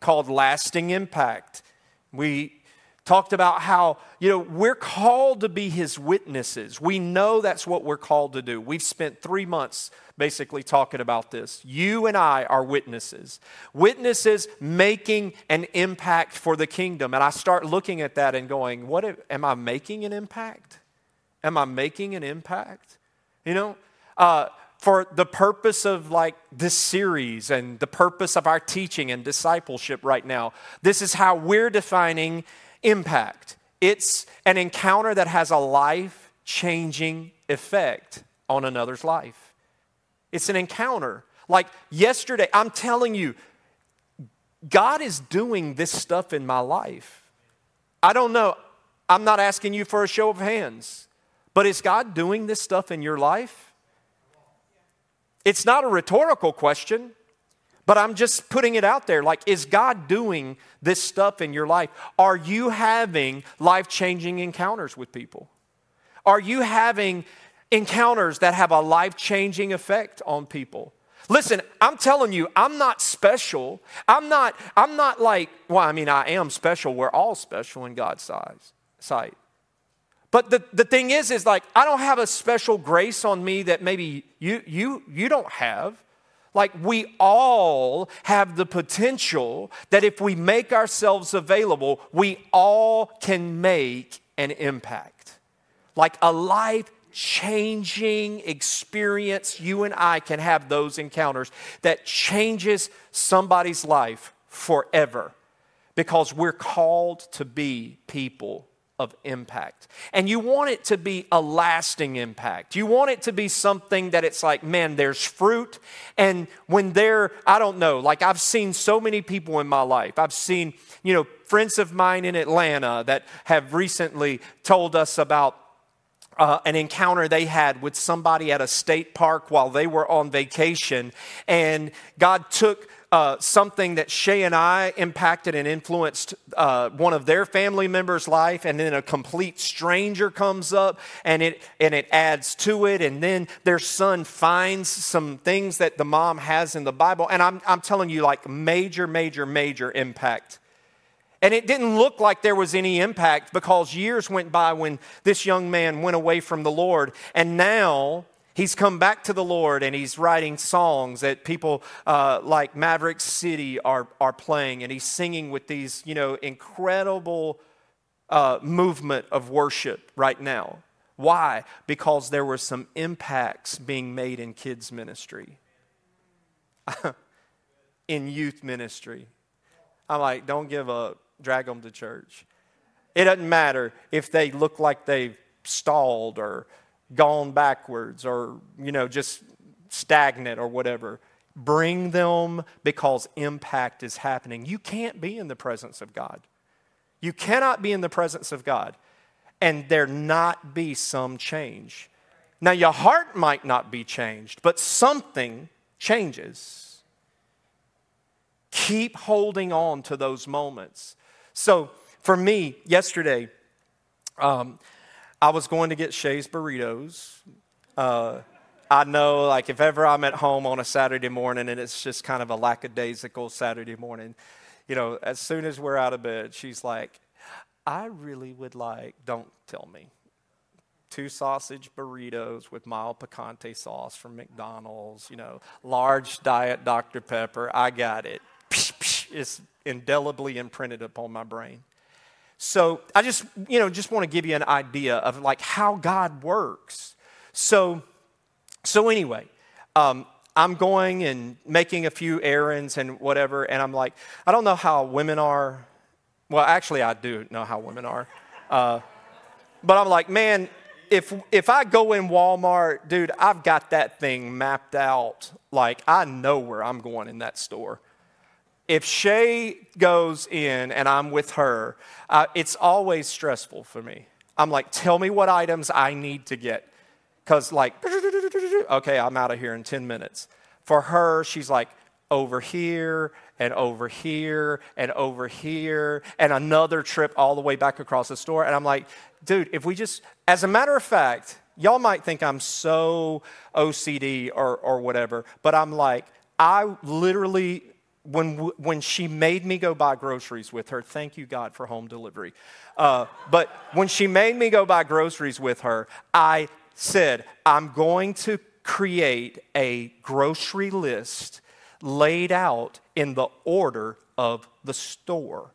called Lasting Impact. We talked about how, you know, we're called to be his witnesses. We know that's what we're called to do. We've spent three months basically talking about this. You and I are witnesses, witnesses making an impact for the kingdom. And I start looking at that and going, what am I making an impact? Am I making an impact? You know, uh, for the purpose of like this series and the purpose of our teaching and discipleship right now, this is how we're defining impact. It's an encounter that has a life changing effect on another's life. It's an encounter. Like yesterday, I'm telling you, God is doing this stuff in my life. I don't know. I'm not asking you for a show of hands, but is God doing this stuff in your life? It's not a rhetorical question, but I'm just putting it out there. Like, is God doing this stuff in your life? Are you having life changing encounters with people? Are you having encounters that have a life changing effect on people? Listen, I'm telling you, I'm not special. I'm not, I'm not like, well, I mean, I am special. We're all special in God's size, sight. But the, the thing is, is like, I don't have a special grace on me that maybe you, you, you don't have. Like, we all have the potential that if we make ourselves available, we all can make an impact. Like a life changing experience, you and I can have those encounters that changes somebody's life forever because we're called to be people of impact. And you want it to be a lasting impact. You want it to be something that it's like, man, there's fruit. And when they're, I don't know, like I've seen so many people in my life. I've seen, you know, friends of mine in Atlanta that have recently told us about uh, an encounter they had with somebody at a state park while they were on vacation. And God took uh, something that Shay and I impacted and influenced uh, one of their family members' life, and then a complete stranger comes up and it and it adds to it, and then their son finds some things that the mom has in the Bible, and I'm I'm telling you, like major, major, major impact. And it didn't look like there was any impact because years went by when this young man went away from the Lord, and now He's come back to the Lord and he's writing songs that people uh, like Maverick City are, are playing, and he's singing with these, you know, incredible uh, movement of worship right now. Why? Because there were some impacts being made in kids' ministry, in youth ministry. I'm like, don't give up, drag them to church. It doesn't matter if they look like they've stalled or gone backwards or, you know, just stagnant or whatever. Bring them because impact is happening. You can't be in the presence of God. You cannot be in the presence of God and there not be some change. Now, your heart might not be changed, but something changes. Keep holding on to those moments. So, for me, yesterday, um, I was going to get Shay's burritos. Uh, I know, like, if ever I'm at home on a Saturday morning and it's just kind of a lackadaisical Saturday morning, you know, as soon as we're out of bed, she's like, I really would like, don't tell me, two sausage burritos with mild picante sauce from McDonald's, you know, large diet Dr. Pepper. I got it. It's indelibly imprinted upon my brain. So I just, you know, just want to give you an idea of like how God works. So, so anyway, um, I'm going and making a few errands and whatever, and I'm like, I don't know how women are. Well, actually, I do know how women are. Uh, but I'm like, man, if if I go in Walmart, dude, I've got that thing mapped out. Like I know where I'm going in that store. If Shay goes in and I'm with her, uh, it's always stressful for me. I'm like, tell me what items I need to get. Because, like, okay, I'm out of here in 10 minutes. For her, she's like, over here and over here and over here and another trip all the way back across the store. And I'm like, dude, if we just, as a matter of fact, y'all might think I'm so OCD or, or whatever, but I'm like, I literally, when, when she made me go buy groceries with her, thank you, God, for home delivery. Uh, but when she made me go buy groceries with her, I said, I'm going to create a grocery list laid out in the order of the store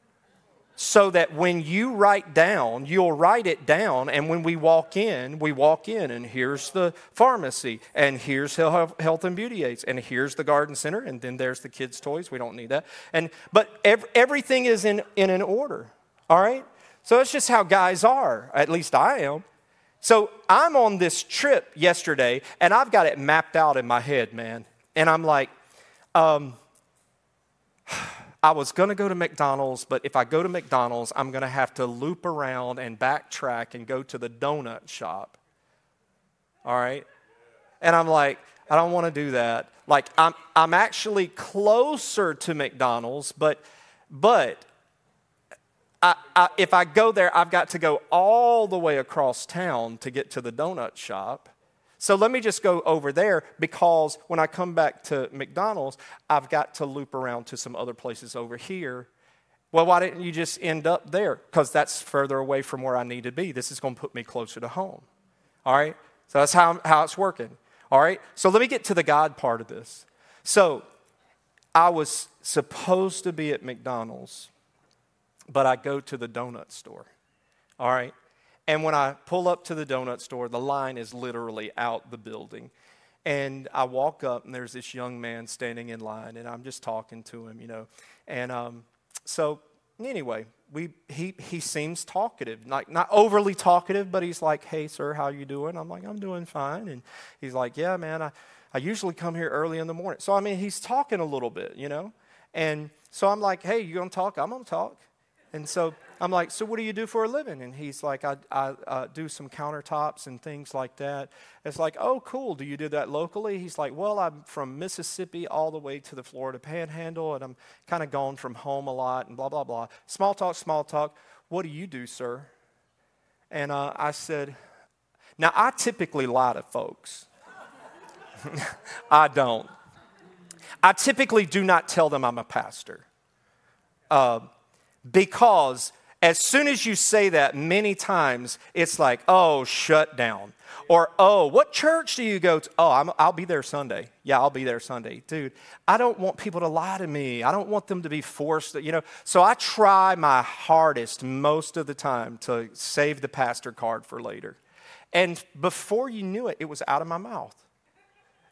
so that when you write down, you'll write it down. And when we walk in, we walk in, and here's the pharmacy, and here's health and beauty aids, and here's the garden center, and then there's the kids' toys. We don't need that. And but ev- everything is in, in an order. All right. So that's just how guys are. At least I am. So I'm on this trip yesterday, and I've got it mapped out in my head, man. And I'm like, um, I was going to go to McDonald's, but if I go to McDonald's, I'm going to have to loop around and backtrack and go to the donut shop. All right? And I'm like, I don't want to do that. Like, I'm, I'm actually closer to McDonald's, but, but I, I, if I go there, I've got to go all the way across town to get to the donut shop. So let me just go over there because when I come back to McDonald's, I've got to loop around to some other places over here. Well, why didn't you just end up there? Because that's further away from where I need to be. This is going to put me closer to home. All right? So that's how, how it's working. All right? So let me get to the God part of this. So I was supposed to be at McDonald's, but I go to the donut store. All right? And when I pull up to the donut store, the line is literally out the building. And I walk up, and there's this young man standing in line, and I'm just talking to him, you know. And um, so, anyway, we, he, he seems talkative, like not overly talkative, but he's like, hey, sir, how you doing? I'm like, I'm doing fine. And he's like, yeah, man, I, I usually come here early in the morning. So, I mean, he's talking a little bit, you know. And so I'm like, hey, you to talk? I'm to talk. And so I'm like, so what do you do for a living? And he's like, I, I uh, do some countertops and things like that. It's like, oh, cool. Do you do that locally? He's like, well, I'm from Mississippi all the way to the Florida Panhandle, and I'm kind of gone from home a lot, and blah blah blah. Small talk, small talk. What do you do, sir? And uh, I said, now I typically lie to folks. I don't. I typically do not tell them I'm a pastor. Uh, because as soon as you say that, many times it's like, oh, shut down. Or, oh, what church do you go to? Oh, i will be there Sunday. Yeah, I'll be there Sunday. Dude, I don't want people to lie to me. I don't want them to be forced, to, you know. So I try my hardest most of the time to save the pastor card for later. And before you knew it, it was out of my mouth.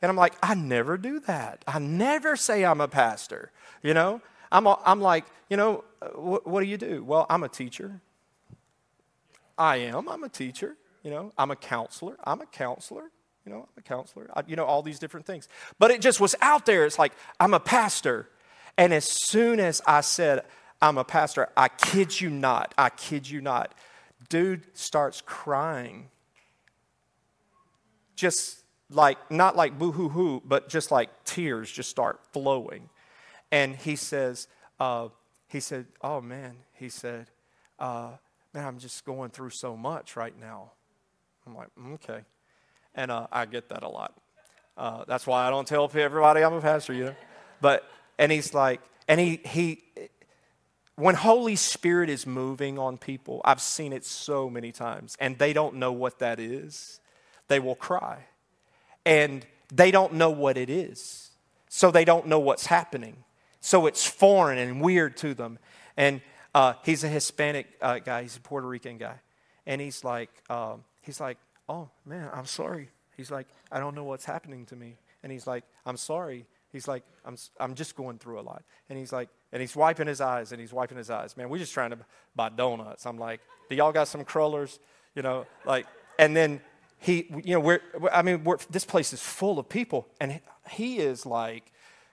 And I'm like, I never do that. I never say I'm a pastor, you know? I'm, I'm like, you know, uh, what, what do you do? Well, I'm a teacher. I am. I'm a teacher. You know, I'm a counselor. I'm a counselor. You know, I'm a counselor. I, you know, all these different things. But it just was out there. It's like, I'm a pastor. And as soon as I said, I'm a pastor, I kid you not, I kid you not, dude starts crying. Just like, not like boo hoo hoo, but just like tears just start flowing. And he says, uh, he said, Oh man, he said, uh, Man, I'm just going through so much right now. I'm like, mm, Okay. And uh, I get that a lot. Uh, that's why I don't tell everybody I'm a pastor, you know. But, and he's like, and he, he, when Holy Spirit is moving on people, I've seen it so many times, and they don't know what that is, they will cry. And they don't know what it is, so they don't know what's happening. So it's foreign and weird to them. And uh, he's a Hispanic uh, guy, he's a Puerto Rican guy. And he's like, um, he's like, oh man, I'm sorry. He's like, I don't know what's happening to me. And he's like, I'm sorry. He's like, I'm, I'm just going through a lot. And he's like, and he's wiping his eyes and he's wiping his eyes. Man, we're just trying to buy donuts. I'm like, do y'all got some crullers? You know, like, and then he, you know, we're, I mean, we're, this place is full of people. And he is like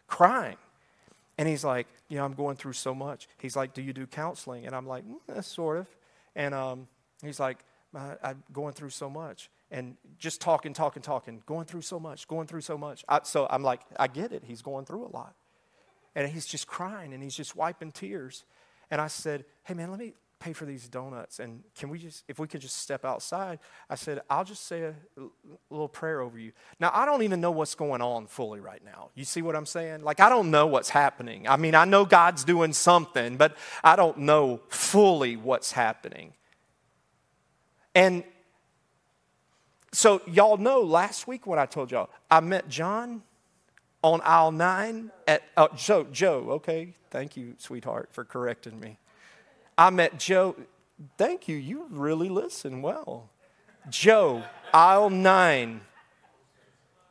crying. And he's like, you know, I'm going through so much. He's like, do you do counseling? And I'm like, mm, sort of. And um, he's like, I'm going through so much. And just talking, talking, talking, going through so much, going through so much. I, so I'm like, I get it. He's going through a lot. And he's just crying and he's just wiping tears. And I said, hey, man, let me, pay for these donuts and can we just if we could just step outside i said i'll just say a, little prayer over you. Now i don't even know what's going on fully right now. You see what i'm saying? Like i don't know what's happening. I mean i know god's doing something but i don't know fully what's happening. And so y'all know last week what i told y'all. I met john on aisle 9 at uh, so joe okay? Thank you sweetheart for correcting me I met Joe. Thank you. You really listen well. Joe, aisle nine.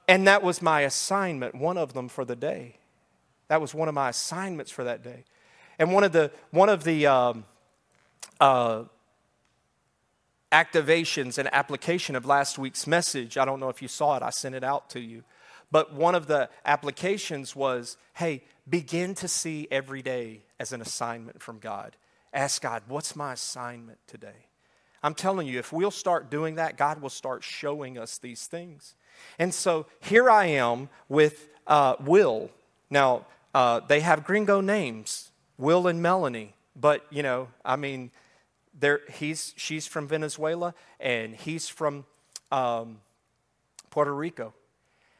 And that was my assignment, one of them for the day. That was one of my assignments for that day. And one of the, one of the um, uh, activations and application of last week's message, I don't know if you saw it, I sent it out to you. But one of the applications was hey, begin to see every day as an assignment from God. Ask God, what's my assignment today? I'm telling you, if we'll start doing that, God will start showing us these things. And so here I am with uh, Will. Now, uh, they have gringo names, Will and Melanie. But, you know, I mean, he's, she's from Venezuela and he's from um, Puerto Rico.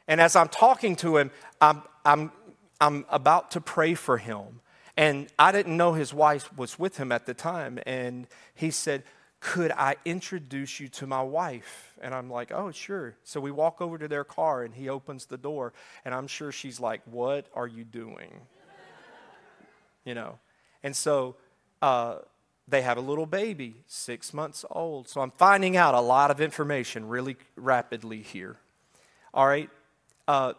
And as I'm talking to him, I'm, I'm, I'm about to pray for him. And I didn't know his wife was with him at the time. And he said, Could I introduce you to my wife? And I'm like, Oh, sure. So we walk over to their car and he opens the door. And I'm sure she's like, What are you doing? you know? And so uh, they have a little baby, six months old. So I'm finding out a lot of information really rapidly here. All right? Uh,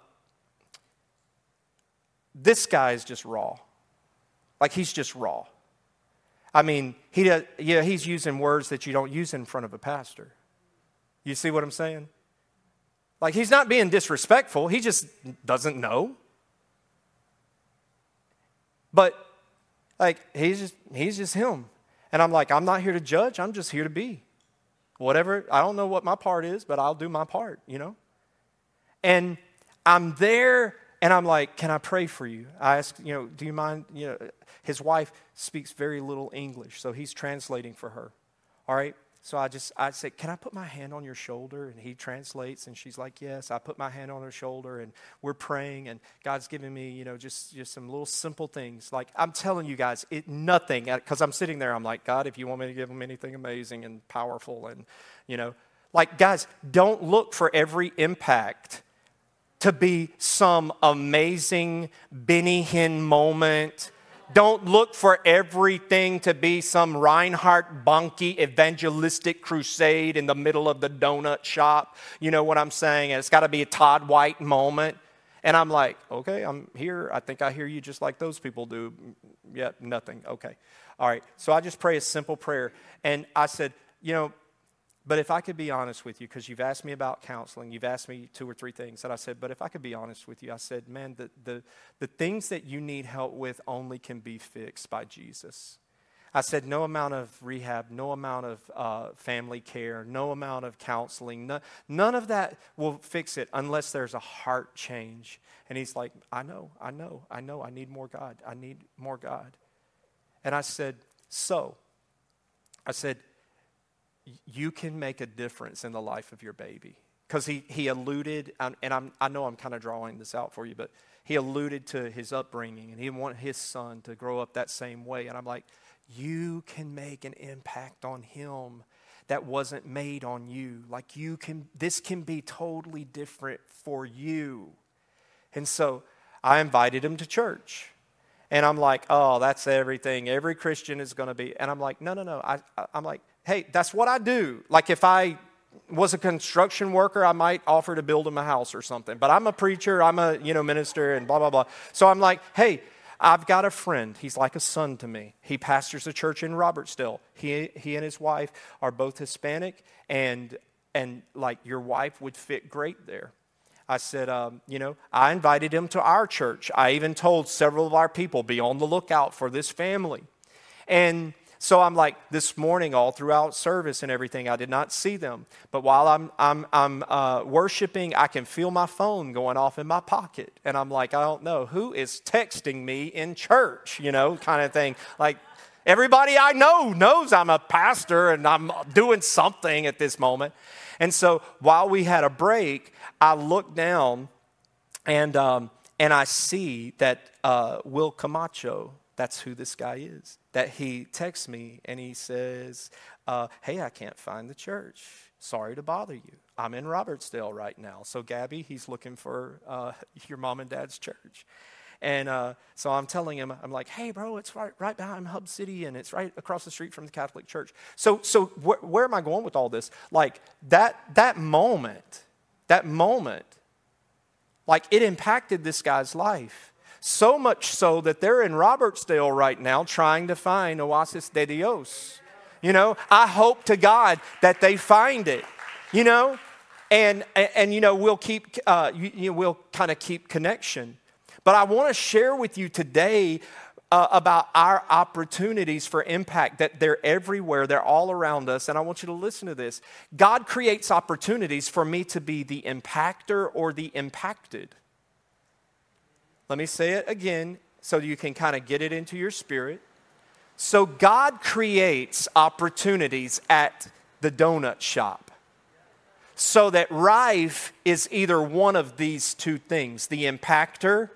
this guy is just raw. Like he's just raw. I mean, he does, yeah, he's using words that you don't use in front of a pastor. You see what I'm saying? Like he's not being disrespectful, he just doesn't know. But like he's just he's just him. And I'm like, I'm not here to judge, I'm just here to be. Whatever, I don't know what my part is, but I'll do my part, you know? And I'm there and I'm like, Can I pray for you? I ask, you know, do you mind, you know, his wife speaks very little English, so he's translating for her. All right? So I just, I say, Can I put my hand on your shoulder? And he translates, and she's like, Yes. I put my hand on her shoulder, and we're praying, and God's giving me, you know, just, just some little simple things. Like, I'm telling you guys, it nothing, uh, because I'm sitting there, I'm like, God, if you want me to give him anything amazing and powerful, and, you know, like, guys, don't look for every impact to be some amazing Benny Hinn moment don't look for everything to be some Reinhard Bonnke evangelistic crusade in the middle of the donut shop. You know what I'm saying? It's got to be a Todd White moment. And I'm like, okay, I'm here. I think I hear you just like those people do. Yet, yeah, nothing. Okay. All right. So I just pray a simple prayer. And I said, you know, but if I could be honest with you, because you've asked me about counseling, you've asked me two or three things, that I said, but if I could be honest with you, I said, man, the, the, the things that you need help with only can be fixed by Jesus. I said, no amount of rehab, no amount of uh, family care, no amount of counseling, no, none of that will fix it unless there's a heart change. And he's like, I know, I know, I know, I need more God. I need more God. And I said, so, I said, you can make a difference in the life of your baby. Because he, he alluded, and I'm, I know I'm kind of drawing this out for you, but he alluded to his upbringing and he wanted his son to grow up that same way. And I'm like, you can make an impact on him that wasn't made on you. Like you can, this can be totally different for you. And so I invited him to church. And I'm like, oh, that's everything. Every Christian is going to be. And I'm like, no, no, no. I, I'm like, hey, that's what I do. Like if I was a construction worker, I might offer to build him a house or something. But I'm a preacher, I'm a you know minister, and blah blah blah. So I'm like, hey, I've got a friend. He's like a son to me. He pastors a church in Robertsdale. He he and his wife are both Hispanic, and and like your wife would fit great there. I said, um, you know, I invited him to our church. I even told several of our people, be on the lookout for this family. And so I'm like, this morning, all throughout service and everything, I did not see them. But while I'm, I'm, I'm uh, worshiping, I can feel my phone going off in my pocket. And I'm like, I don't know, who is texting me in church, you know, kind of thing. Like, everybody I know knows I'm a pastor and I'm doing something at this moment. And so while we had a break, I look down and, um, and I see that uh, Will Camacho, that's who this guy is, that he texts me and he says, uh, Hey, I can't find the church. Sorry to bother you. I'm in Robertsdale right now. So, Gabby, he's looking for uh, your mom and dad's church. And uh, so I'm telling him, I'm like, hey, bro, it's right, right behind Hub City and it's right across the street from the Catholic Church. So, so wh- where am I going with all this? Like, that, that moment, that moment, like it impacted this guy's life. So much so that they're in Robertsdale right now trying to find Oasis de Dios. You know, I hope to God that they find it, you know, and, and, and you know, we'll keep, uh, you, you know, we'll kind of keep connection. But I want to share with you today uh, about our opportunities for impact, that they're everywhere, they're all around us. And I want you to listen to this. God creates opportunities for me to be the impactor or the impacted. Let me say it again so you can kind of get it into your spirit. So, God creates opportunities at the donut shop so that Rife is either one of these two things the impactor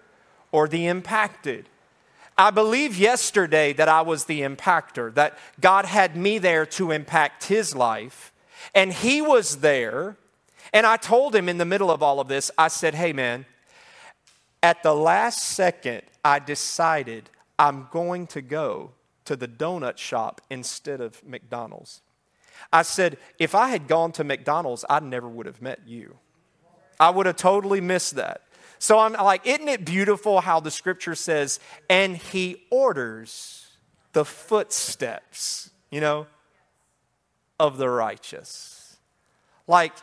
or the impacted. I believe yesterday that I was the impactor, that God had me there to impact his life, and he was there. And I told him in the middle of all of this, I said, Hey, man, at the last second, I decided I'm going to go to the donut shop instead of McDonald's. I said, if I had gone to McDonald's, I never would have met you. I would have totally missed that. So I'm like, isn't it beautiful how the scripture says, and he orders the footsteps, you know, of the righteous? Like,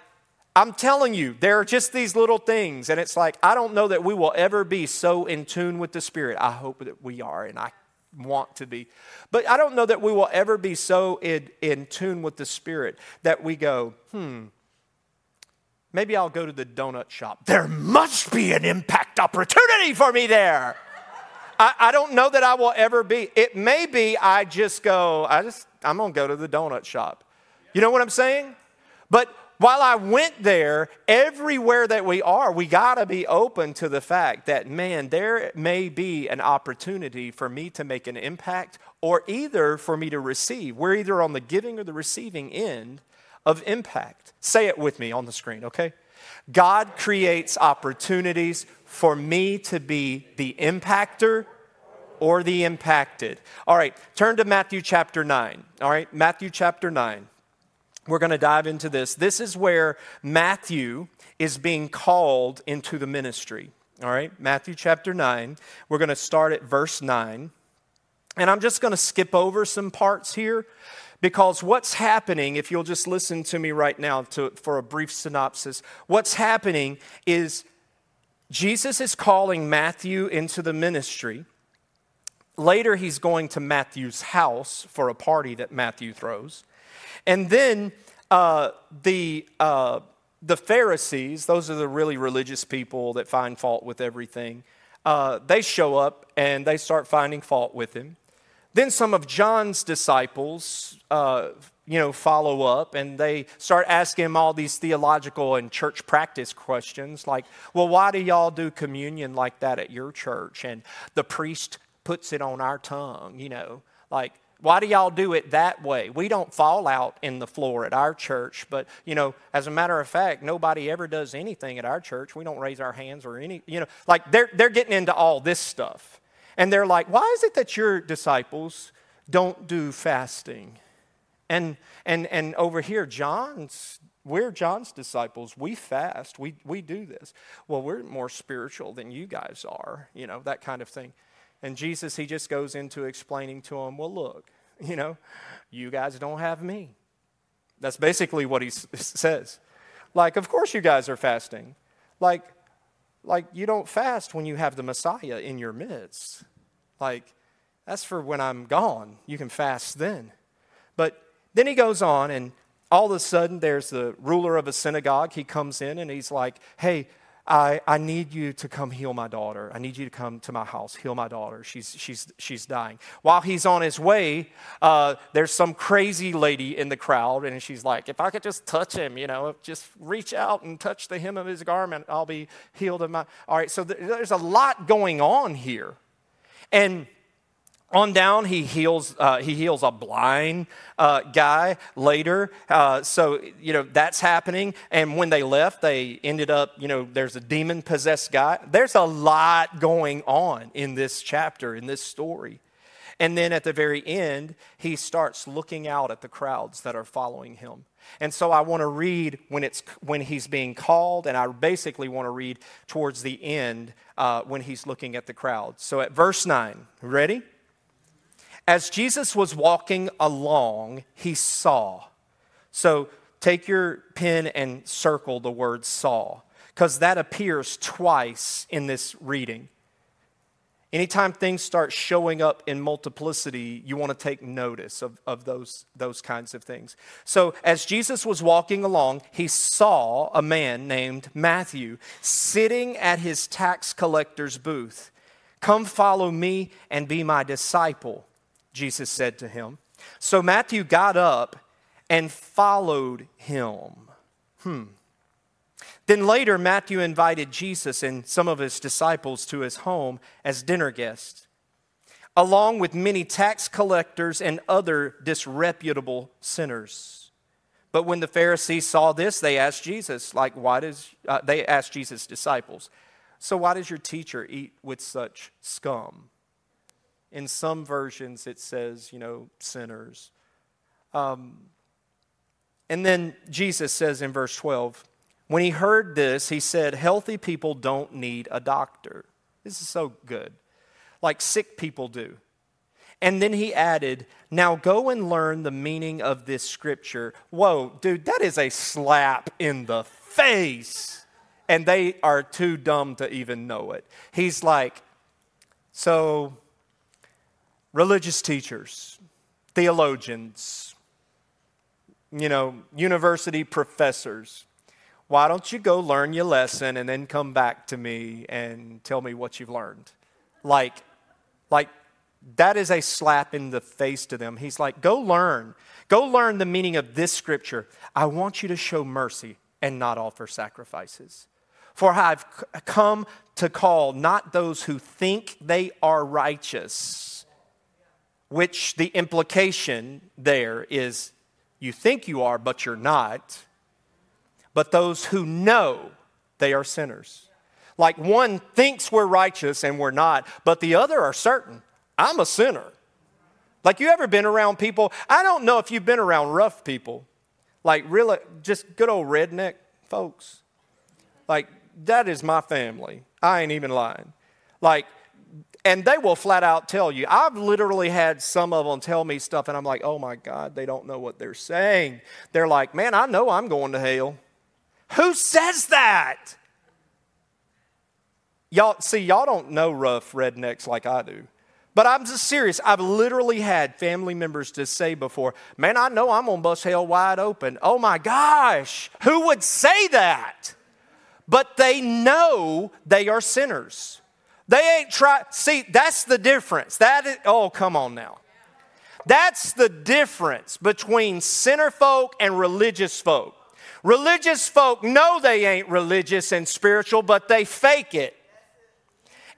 I'm telling you, there are just these little things, and it's like, I don't know that we will ever be so in tune with the Spirit. I hope that we are, and I want to be. But I don't know that we will ever be so in, in tune with the Spirit that we go, hmm, Maybe I'll go to the donut shop. There must be an impact opportunity for me there. I, I, don't know that I will ever be. It may be I just go, I just, I'm gonna go to the donut shop. You know what I'm saying? But while I went there, everywhere that we are, we gotta be open to the fact that, man, there may be an opportunity for me to make an impact or either for me to receive. We're either on the giving or the receiving end of impact. Say it with me on the screen, okay? God creates opportunities for me to be the impactor or the impacted. All right, turn to Matthew chapter 9. All right, Matthew chapter 9. We're going to dive into this. This is where Matthew is being called into the ministry. All right, Matthew chapter 9. We're going to start at verse 9. And I'm just going to skip over some parts here because what's happening, if you'll just listen to me right now to, for a brief synopsis, what's happening is Jesus is calling Matthew into the ministry. Later, he's going to Matthew's house for a party that Matthew throws. And then uh, the, uh, the Pharisees, those are the really religious people that find fault with everything, uh, they show up and they start finding fault with him. Then some of John's disciples, uh, you know, follow up and they start asking him all these theological and church practice questions like, well, why do y'all do communion like that at your church? And the priest puts it on our tongue, you know, like, why do y'all do it that way? We don't fall out in the floor at our church, but you know, as a matter of fact, nobody ever does anything at our church. We don't raise our hands or any, you know, like they're they're getting into all this stuff. And they're like, why is it that your disciples don't do fasting? And, and, and over here, John's, we're John's disciples. We fast. We, we do this. Well, we're more spiritual than you guys are, you know, that kind of thing. And Jesus, he just goes into explaining to them, well, look, you know, you guys don't have me. That's basically what he says. Like, of course you guys are fasting. Like, like, you don't fast when you have the Messiah in your midst. Like, that's for when I'm gone. You can fast then. But then he goes on, and all of a sudden, there's the ruler of a synagogue. He comes in and he's like, Hey, I, I need you to come heal my daughter. I need you to come to my house, heal my daughter. She's, she's, she's dying. While he's on his way, uh, there's some crazy lady in the crowd, and she's like, If I could just touch him, you know, just reach out and touch the hem of his garment, I'll be healed of my. All right, so there's a lot going on here. And on down, he heals, uh, he heals a blind uh, guy later. Uh, so, you know, that's happening. And when they left, they ended up, you know, there's a demon possessed guy. There's a lot going on in this chapter, in this story. And then at the very end, he starts looking out at the crowds that are following him. And so I want to read when, it's, when he's being called, and I basically want to read towards the end uh, when he's looking at the crowd. So at verse 9, ready? As Jesus was walking along, he saw. So take your pen and circle the word saw, because that appears twice in this reading. Anytime things start showing up in multiplicity, you want to take notice of, of those, those kinds of things. So, as Jesus was walking along, he saw a man named Matthew sitting at his tax collector's booth. Come follow me and be my disciple. Jesus said to him. So Matthew got up and followed him. Hmm. Then later, Matthew invited Jesus and some of his disciples to his home as dinner guests, along with many tax collectors and other disreputable sinners. But when the Pharisees saw this, they asked Jesus, like, why does, uh, they asked Jesus' disciples, so why does your teacher eat with such scum? In some versions, it says, you know, sinners. Um, and then Jesus says in verse 12, when he heard this, he said, Healthy people don't need a doctor. This is so good. Like sick people do. And then he added, Now go and learn the meaning of this scripture. Whoa, dude, that is a slap in the face. And they are too dumb to even know it. He's like, So religious teachers, theologians, you know, university professors. Why don't you go learn your lesson and then come back to me and tell me what you've learned? Like, like that is a slap in the face to them. He's like, go learn. Go learn the meaning of this scripture. I want you to show mercy and not offer sacrifices. For I've come to call not those who think they are righteous which the implication there is you think you are, but you're not, but those who know they are sinners. Like one thinks we're righteous and we're not, but the other are certain I'm a sinner. Like you ever been around people? I don't know if you've been around rough people, like really just good old redneck folks. Like that is my family. I ain't even lying. Like and they will flat out tell you. I've literally had some of them tell me stuff, and I'm like, oh my God, they don't know what they're saying. They're like, man, I know I'm going to hell. Who says that? Y'all, see, y'all don't know rough rednecks like I do. But I'm just serious. I've literally had family members to say before, man, I know I'm going to bust hell wide open. Oh my gosh, who would say that? But they know they are sinners. They ain't try. See, that's the difference. That is, oh, come on now. That's the difference between sinner folk and religious folk. Religious folk know they ain't religious and spiritual, but they fake it.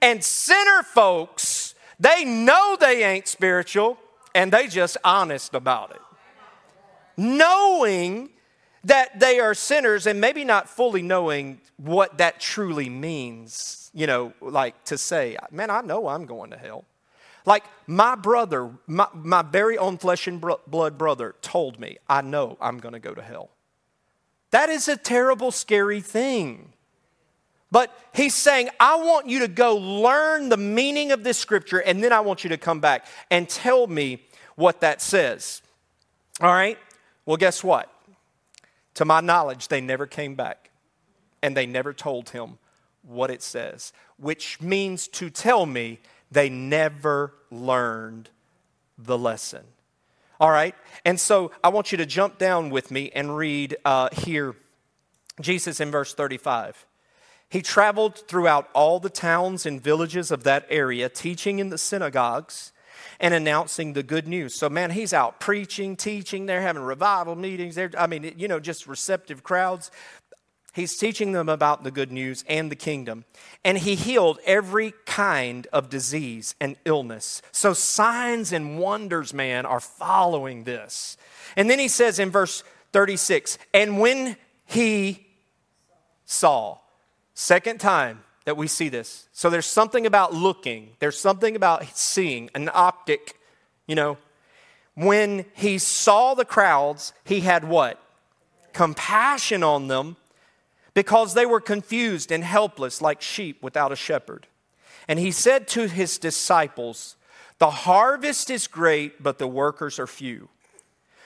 And sinner folks, they know they ain't spiritual and they just honest about it. Knowing that they are sinners and maybe not fully knowing what that truly means you know, like to say, man, I know I'm going to hell. Like my brother, my, my very own flesh and blood brother told me, I know I'm going to go to hell. That is a terrible, scary thing. But he's saying, I want you to go learn the meaning of this scripture, and then I want you to come back and tell me what that says. All right? Well, guess what? To my knowledge, they never came back, and they never told him what it says, which means to tell me they never learned the lesson. All right? And so I want you to jump down with me and read uh, here Jesus in verse 35. He traveled throughout all the towns and villages of that area, teaching in the synagogues and announcing the good news. So, man, he's out preaching, teaching. They're having revival meetings. They're, I mean, you know, just receptive crowds. He's teaching them about the good news and the kingdom. And he healed every kind of disease and illness. So signs and wonders, man, are following this. And then he says in verse 36 And when he saw, second time that we see this. So there's something about looking, there's something about seeing, an optic, you know. When he saw the crowds, he had what? Compassion on them because they were confused and helpless like sheep without a shepherd. And he said to his disciples, The harvest is great, but the workers are few.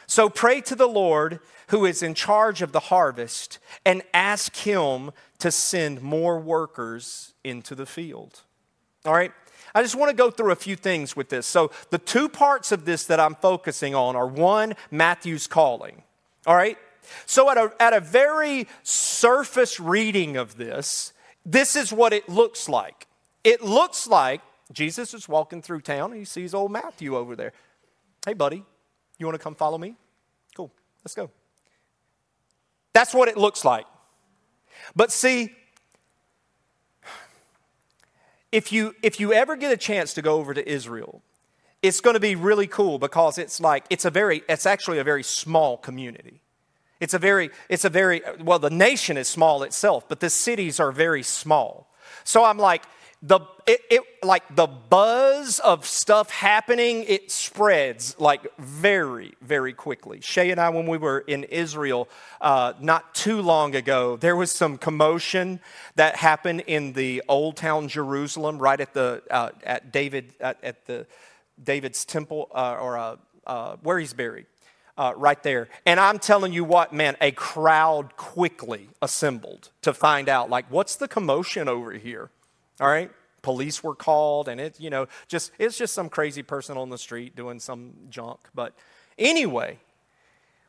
So pray to the Lord who is in charge of the harvest and ask him to send more workers into the field. All right? I just want to go through a few things with this. So, the two parts of this that I'm focusing on are one, Matthew's calling. All right? So, at a, at a very surface reading of this, this is what it looks like. It looks like Jesus is walking through town and he sees old Matthew over there. Hey, buddy, you want to come follow me? Cool, let's go. That's what it looks like. But see, if you, if you ever get a chance to go over to Israel, it's going to be really cool because it's like, it's a very, it's actually a very small community. It's a very, it's a very, well, the nation is small itself, but the cities are very small. So I'm like, the it, it, like the buzz of stuff happening it spreads like very very quickly shay and i when we were in israel uh, not too long ago there was some commotion that happened in the old town jerusalem right at the uh, at david at, at, the david's temple uh, or uh, uh, where he's buried uh, right there. And I'm telling you what, man, a crowd quickly assembled to find out, like, what's the commotion over here? All right? Police were called, and it, you know, just it's just some crazy person on the street doing some junk. But anyway,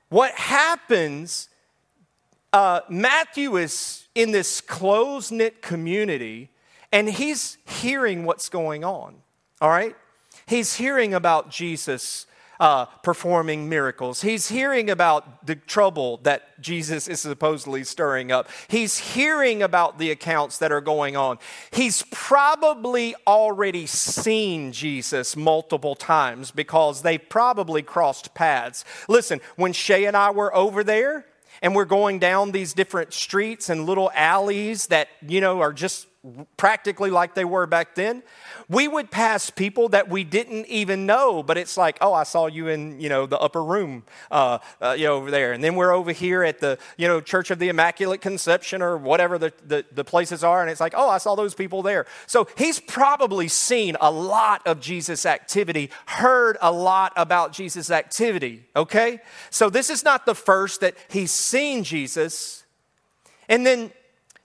what happens? Uh, Matthew is in this close knit community, and he's hearing what's going on. All right, he's hearing about Jesus uh, performing miracles. He's hearing about the trouble that Jesus is supposedly stirring up. He's hearing about the accounts that are going on. He's probably already seen Jesus multiple times because they probably crossed paths. Listen, when Shay and I were over there, and we're going down these different streets and little alleys that, you know, are just practically like they were back then we would pass people that we didn't even know, but it's like, oh, I saw you in, you know, the upper room, uh, uh, you know, over there. And then we're over here at the, you know, Church of the Immaculate Conception or whatever the, the, the places are. And it's like, oh, I saw those people there. So he's probably seen a lot of Jesus' activity, heard a lot about Jesus' activity, okay? So this is not the first that he's seen Jesus. And then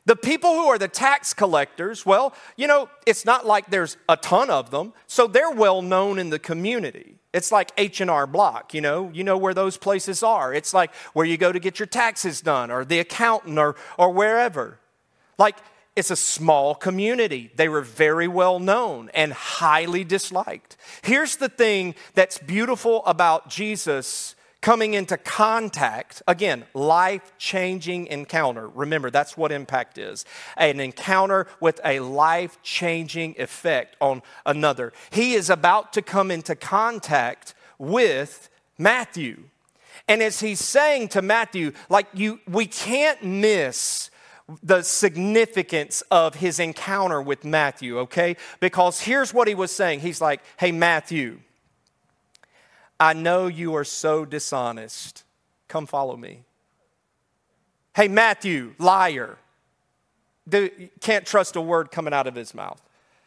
the people who are the tax collectors, well, you know, it's not like there's a ton of them, so they're well known in the community. It's like H&R Block, you know, you know where those places are. It's like where you go to get your taxes done or the accountant or or wherever. Like it's a small community. They were very well known and highly disliked. Here's the thing that's beautiful about Jesus coming into contact, again, life changing encounter. Remember, that's what impact is an encounter with a life changing effect on another. He is about to come into contact with Matthew. And as he's saying to Matthew, like you, we can't miss the significance of his encounter with Matthew, okay? Because here's what he was saying. He's like, hey, Matthew, I know you are so dishonest. Come follow me. Hey, Matthew, liar. can't trust a word coming out of his mouth.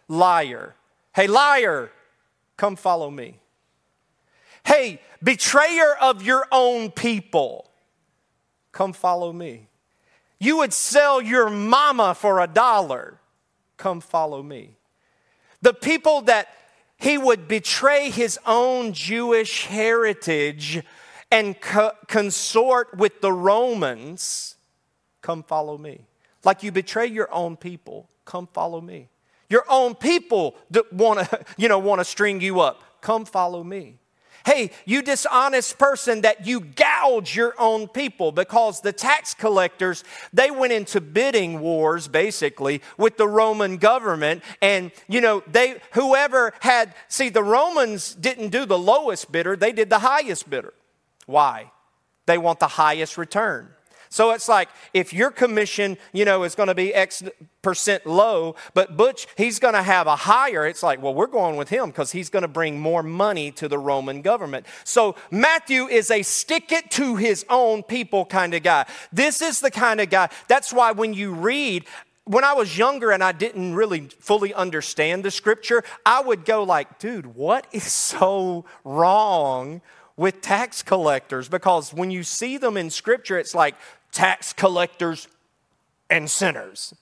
Liar. Hey, liar, come follow me. Hey, betrayer of your own people, come follow me. You would sell your mama for a dollar. come follow me. The people that he would betray his own Jewish heritage and co- consort with the Romans, come follow me. Like you betray your own people, come follow me. Your own people that want to, you know, want to string you up, come follow me. Hey, you dishonest person that you gouge your own people because the tax collectors, they went into bidding wars basically with the Roman government. And, you know, they, whoever had, see, the Romans didn't do the lowest bidder, they did the highest bidder. Why? They want the highest return. So it's like if your commission, you know, is going to be X percent low, but Butch, he's going to have a higher, it's like, well, we're going with him because he's going to bring more money to the Roman government. So Matthew is a stick it to his own people kind of guy. This is the kind of guy. That's why when you read, when I was younger and I didn't really fully understand the scripture, I would go like, dude, what is so wrong with tax collectors? Because when you see them in scripture, it's like tax collectors and sinners.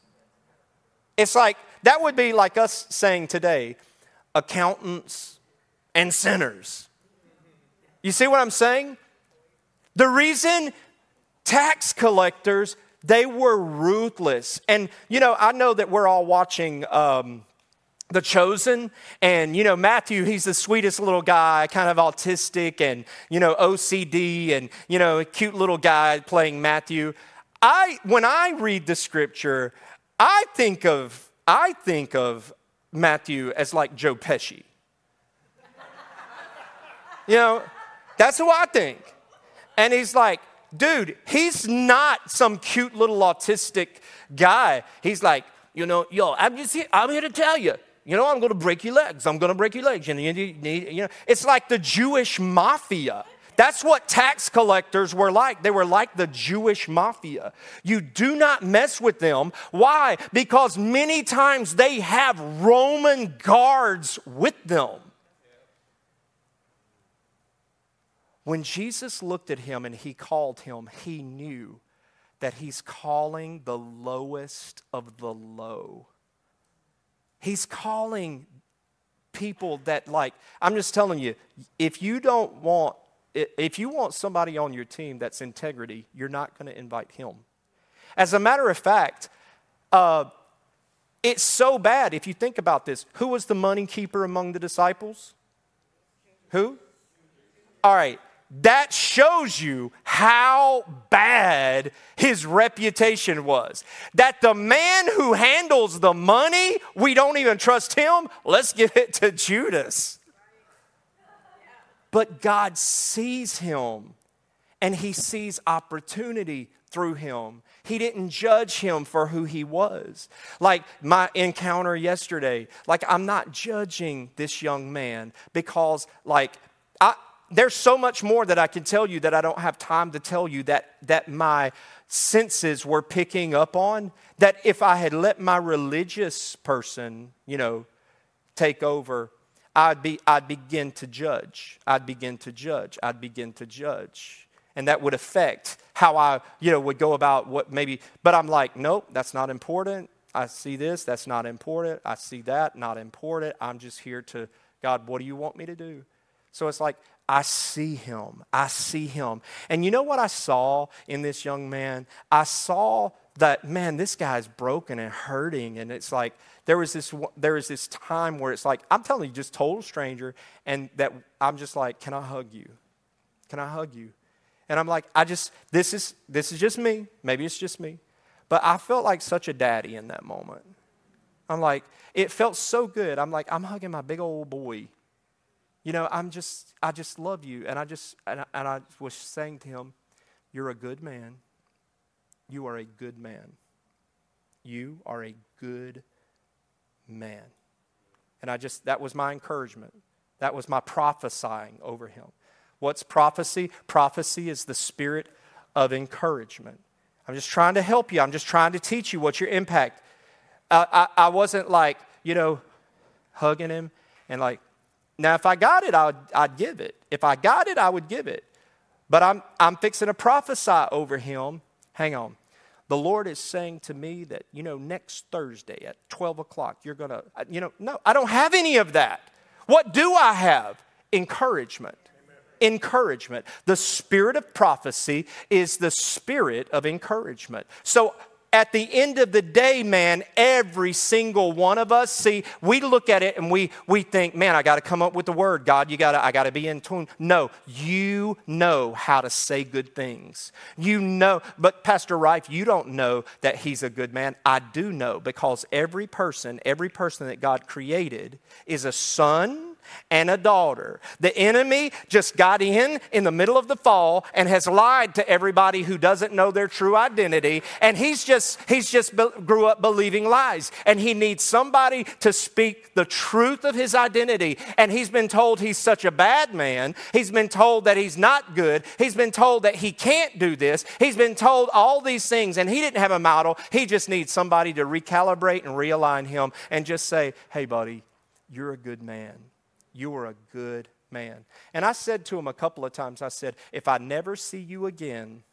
It's like, that would be like us saying today, accountants and sinners. You see what I'm saying? The reason tax collectors, they were ruthless. And, you know, I know that we're all watching um, the chosen. And you know matthew he's the sweetest little guy kind of autistic and you know ocd and you know a cute little guy playing matthew. I when i read the scripture i think of i think of matthew as like joe pesci. You know that's who i think. And he's like dude he's not some cute little autistic guy. He's like you know yo i'm just here i'm here to tell you you know, I'm going to break your legs. I'm going to break your legs. You, you, you know, it's like the Jewish mafia. That's what tax collectors were like. They were like the Jewish mafia. You do not mess with them. Why? Because many times they have Roman guards with them. When Jesus looked at him and he called him, he knew that he's calling the lowest of the low. He's calling people that, like, I'm just telling you, if you don't want, if you want somebody on your team that's integrity, you're not going to invite him. As a matter of fact, uh, it's so bad if you think about this. Who was the money keeper among the disciples? Who? All right. That shows you how bad his reputation was. That the man who handles the money, we don't even trust him. Let's give it to Judas. But God sees him and he sees opportunity through him. He didn't judge him for who he was. Like my encounter yesterday, like I'm not judging this young man because, like, I, there's so much more that I can tell you that I don't have time to tell you that, that my senses were picking up on. That if I had let my religious person, you know, take over, I'd, be, I'd begin to judge. I'd begin to judge. I'd begin to judge. And that would affect how I, you know, would go about what maybe, but I'm like, nope, that's not important. I see this, that's not important. I see that, not important. I'm just here to, God, what do you want me to do? So it's like I see him. I see him. And you know what I saw in this young man? I saw that, man, this guy's broken and hurting. And it's like, there was this, there was this time where it's like, I'm telling you, just total stranger. And that I'm just like, can I hug you? Can I hug you? And I'm like, I just, this is, this is just me. Maybe it's just me. But I felt like such a daddy in that moment. I'm like, it felt so good. I'm like, I'm hugging my big old boy you know, I'm just, I just love you. And I just, and I, and I was saying to him, You're a good man. You are a good man. You are a good man. And I just, that was my encouragement. That was my prophesying over him. What's prophecy? Prophecy is the spirit of encouragement. I'm just trying to help you. I'm just trying to teach you what's your impact. I, I wasn't like, you know, hugging him and like, now, if I got it, I'd, I'd give it. If I got it, I would give it. But I'm, I'm fixing to prophesy over him. Hang on. the Lord is saying to me that, you know, next Thursday at 12 o'clock, you're going to, you know, no, I don't have any of that. What do I have? Encouragement. Encouragement. The spirit of prophecy is the spirit of encouragement. So at the end of the day, man, every single one of us, see, we look at it and we, we think, man, I got to come up with the word. God, you got to, I got to be in tune. No, you know how to say good things. You know, but Pastor Rife, you don't know that he's a good man. I do know because every person, every person that God created is a son and a daughter. The enemy just got in in the middle of the fall and has lied to everybody who doesn't know their true identity and he's just he's just be, grew up believing lies and he needs somebody to speak the truth of his identity and he's been told he's such a bad man. He's been told that he's not good. He's been told that he can't do this. He's been told all these things and he didn't have a model. He just needs somebody to recalibrate and realign him and just say, "Hey buddy, you're a good man." You are a good man. And I said to him a couple of times, I said, if I never see you again,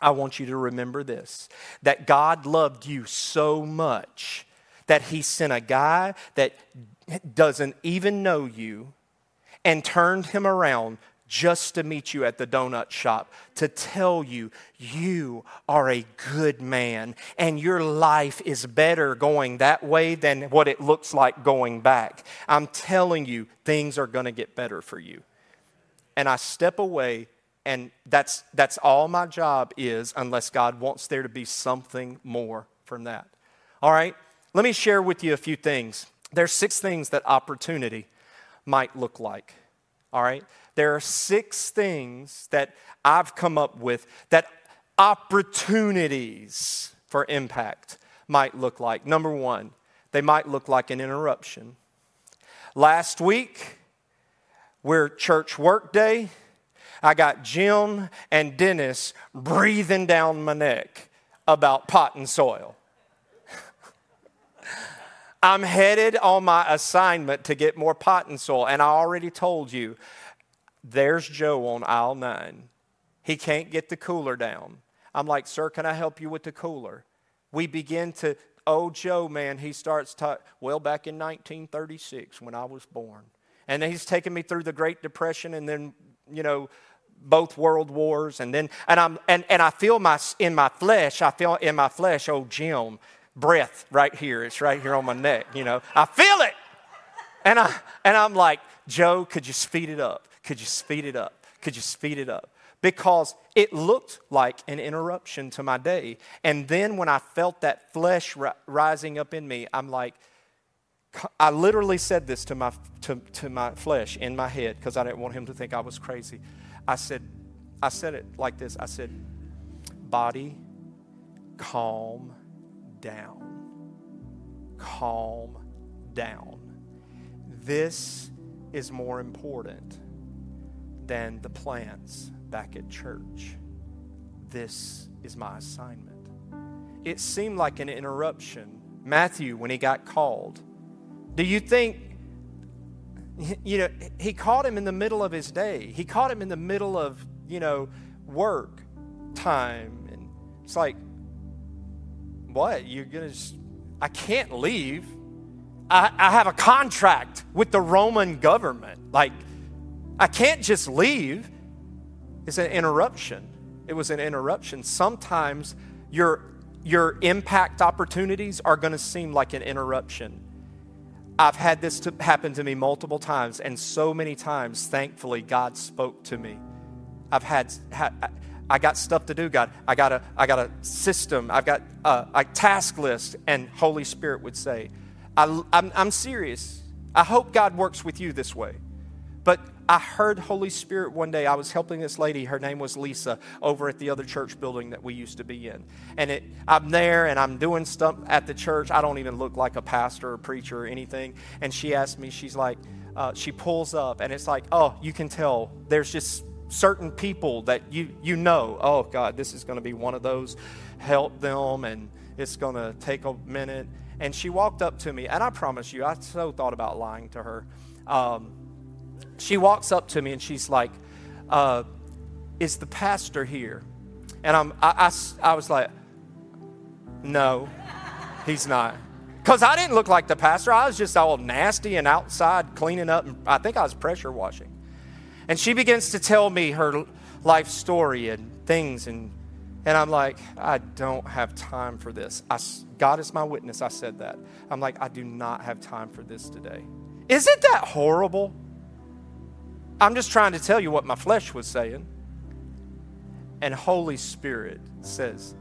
I want you to remember this that God loved you so much that he sent a guy that doesn't even know you and turned him around just to meet you at the donut shop to tell you you are a good man and your life is better going that way than what it looks like going back. I'm telling you, things are going to get better for you. And I step away, and that's, that's all my job is, unless God wants there to be something more from that. All right, let me share with you a few things. There's six things that opportunity might look like. All right? There are six things that I've come up with that opportunities for impact might look like. Number one, they might look like an interruption. Last week, we're church work day. I got Jim and Dennis breathing down my neck about pot and soil. I'm headed on my assignment to get more pot and soil, and I already told you there's Joe on aisle nine. He can't get the cooler down. I'm like, Sir, can I help you with the cooler? We begin to, oh, Joe, man, he starts talking, well, back in 1936 when I was born. And he's taking me through the Great Depression and then, you know, both world wars and then and i'm and, and i feel my in my flesh i feel in my flesh oh jim breath right here it's right here on my neck you know i feel it and i and i'm like joe could you speed it up could you speed it up? Could you speed it up? Because it looked like an interruption to my day. And then when I felt that flesh ri- rising up in me, I'm like, I literally said this to my, to, to my flesh in my head because I didn't want him to think I was crazy. I said, I said it like this I said, body, calm down. Calm down. This is more important than the plants back at church. This is my assignment. It seemed like an interruption. Matthew, when he got called, do you think, you know, he caught him in the middle of his day? He caught him in the middle of, you know, work time. And it's like, what? You're going to I can't leave. I, I have a contract with the Roman government. Like, I can't just leave. It's an interruption. It was an interruption. Sometimes your, your impact opportunities are going to seem like an interruption. I've had this to happen to me multiple times, and so many times, thankfully, God spoke to me. I've had, I got stuff to do, God. I got a, I got a system. I've got a, a task list, and Holy Spirit would say, I, I'm, I'm serious. I hope God works with you this way. But I heard Holy Spirit one day. I was helping this lady. Her name was Lisa over at the other church building that we used to be in. And it, I'm there and I'm doing stuff at the church. I don't even look like a pastor or preacher or anything. And she asked me, she's like, uh, she pulls up and it's like, oh, you can tell there's just certain people that you, you know, oh, God, this is going to be one of those. Help them and it's going to take a minute. And she walked up to me, and I promise you, I so thought about lying to her. Um, she walks up to me and she's like, uh, Is the pastor here? And I'm, I, I, I was like, No, he's not. Because I didn't look like the pastor. I was just all nasty and outside cleaning up. I think I was pressure washing. And she begins to tell me her life story and things. And, and I'm like, I don't have time for this. I, God is my witness. I said that. I'm like, I do not have time for this today. Isn't that horrible? I'm just trying to tell you what my flesh was saying. And Holy Spirit says,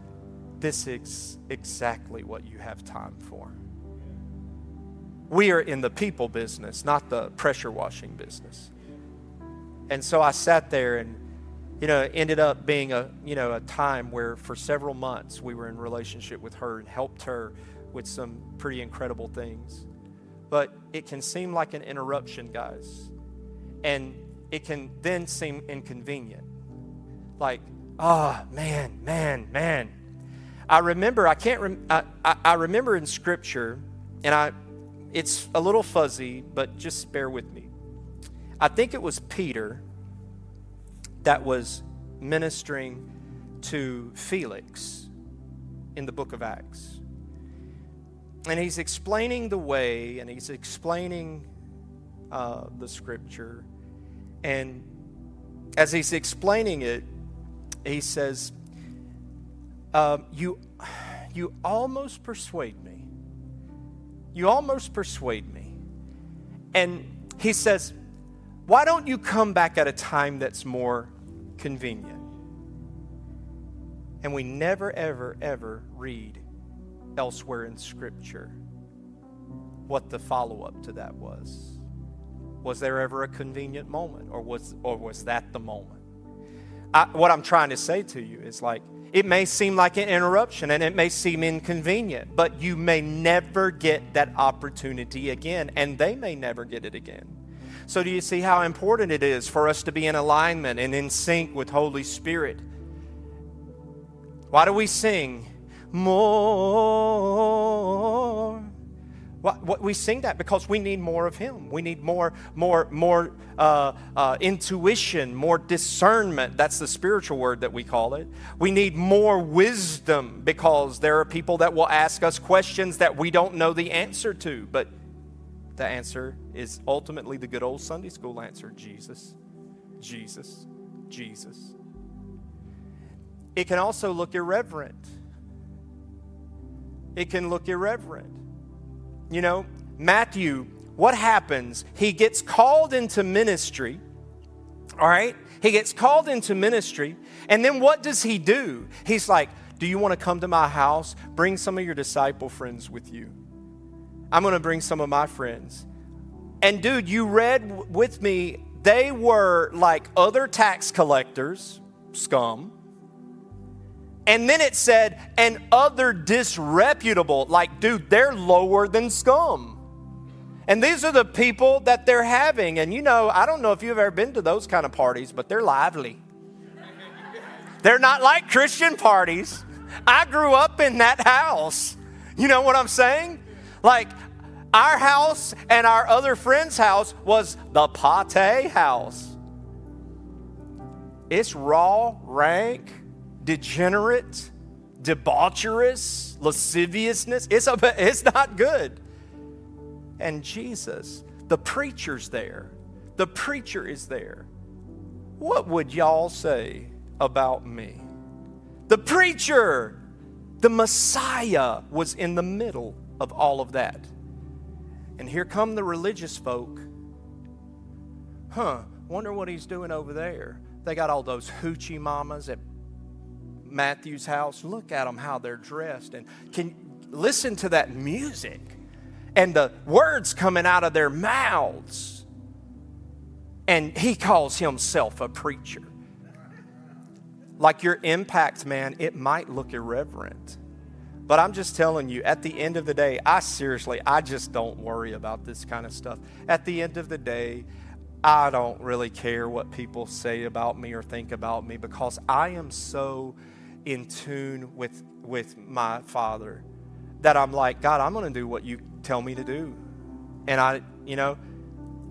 This is exactly what you have time for. We are in the people business, not the pressure washing business. And so I sat there and, you know, it ended up being a, you know, a time where for several months we were in relationship with her and helped her with some pretty incredible things. But it can seem like an interruption, guys. And it can then seem inconvenient. Like, oh, man, man, man. I remember, I can't, rem- I, I, I remember in Scripture, and I, it's a little fuzzy, but just bear with me. I think it was Peter that was ministering to Felix in the book of Acts. And he's explaining the way and he's explaining uh, the scripture. And as he's explaining it, he says, uh, you, you almost persuade me. You almost persuade me. And he says, Why don't you come back at a time that's more convenient? And we never, ever, ever read elsewhere in Scripture what the follow up to that was. Was there ever a convenient moment, or was, or was that the moment? I, what I'm trying to say to you is like, it may seem like an interruption and it may seem inconvenient, but you may never get that opportunity again, and they may never get it again. So, do you see how important it is for us to be in alignment and in sync with Holy Spirit? Why do we sing more? What, we sing that because we need more of Him. We need more, more, more uh, uh, intuition, more discernment. That's the spiritual word that we call it. We need more wisdom because there are people that will ask us questions that we don't know the answer to. But the answer is ultimately the good old Sunday school answer Jesus, Jesus, Jesus. It can also look irreverent. It can look irreverent. You know, Matthew, what happens? He gets called into ministry, all right? He gets called into ministry, and then what does he do? He's like, Do you want to come to my house? Bring some of your disciple friends with you. I'm going to bring some of my friends. And dude, you read with me, they were like other tax collectors, scum. And then it said, and other disreputable. Like, dude, they're lower than scum. And these are the people that they're having. And you know, I don't know if you've ever been to those kind of parties, but they're lively. they're not like Christian parties. I grew up in that house. You know what I'm saying? Like, our house and our other friend's house was the pate house. It's raw, rank, degenerate, debaucherous, lasciviousness. It's, a, it's not good. And Jesus, the preacher's there. The preacher is there. What would y'all say about me? The preacher, the Messiah, was in the middle of all of that. And here come the religious folk. Huh, wonder what he's doing over there. They got all those hoochie mamas at Matthew's house. Look at them, how they're dressed. And can listen to that music and the words coming out of their mouths. And he calls himself a preacher. Like your impact, man, it might look irreverent. But I'm just telling you, at the end of the day, I seriously, I just don't worry about this kind of stuff. At the end of the day, I don't really care what people say about me or think about me because I am so in tune with, with my Father that I'm like, God, I'm going to do what you tell me to do. And I, you know,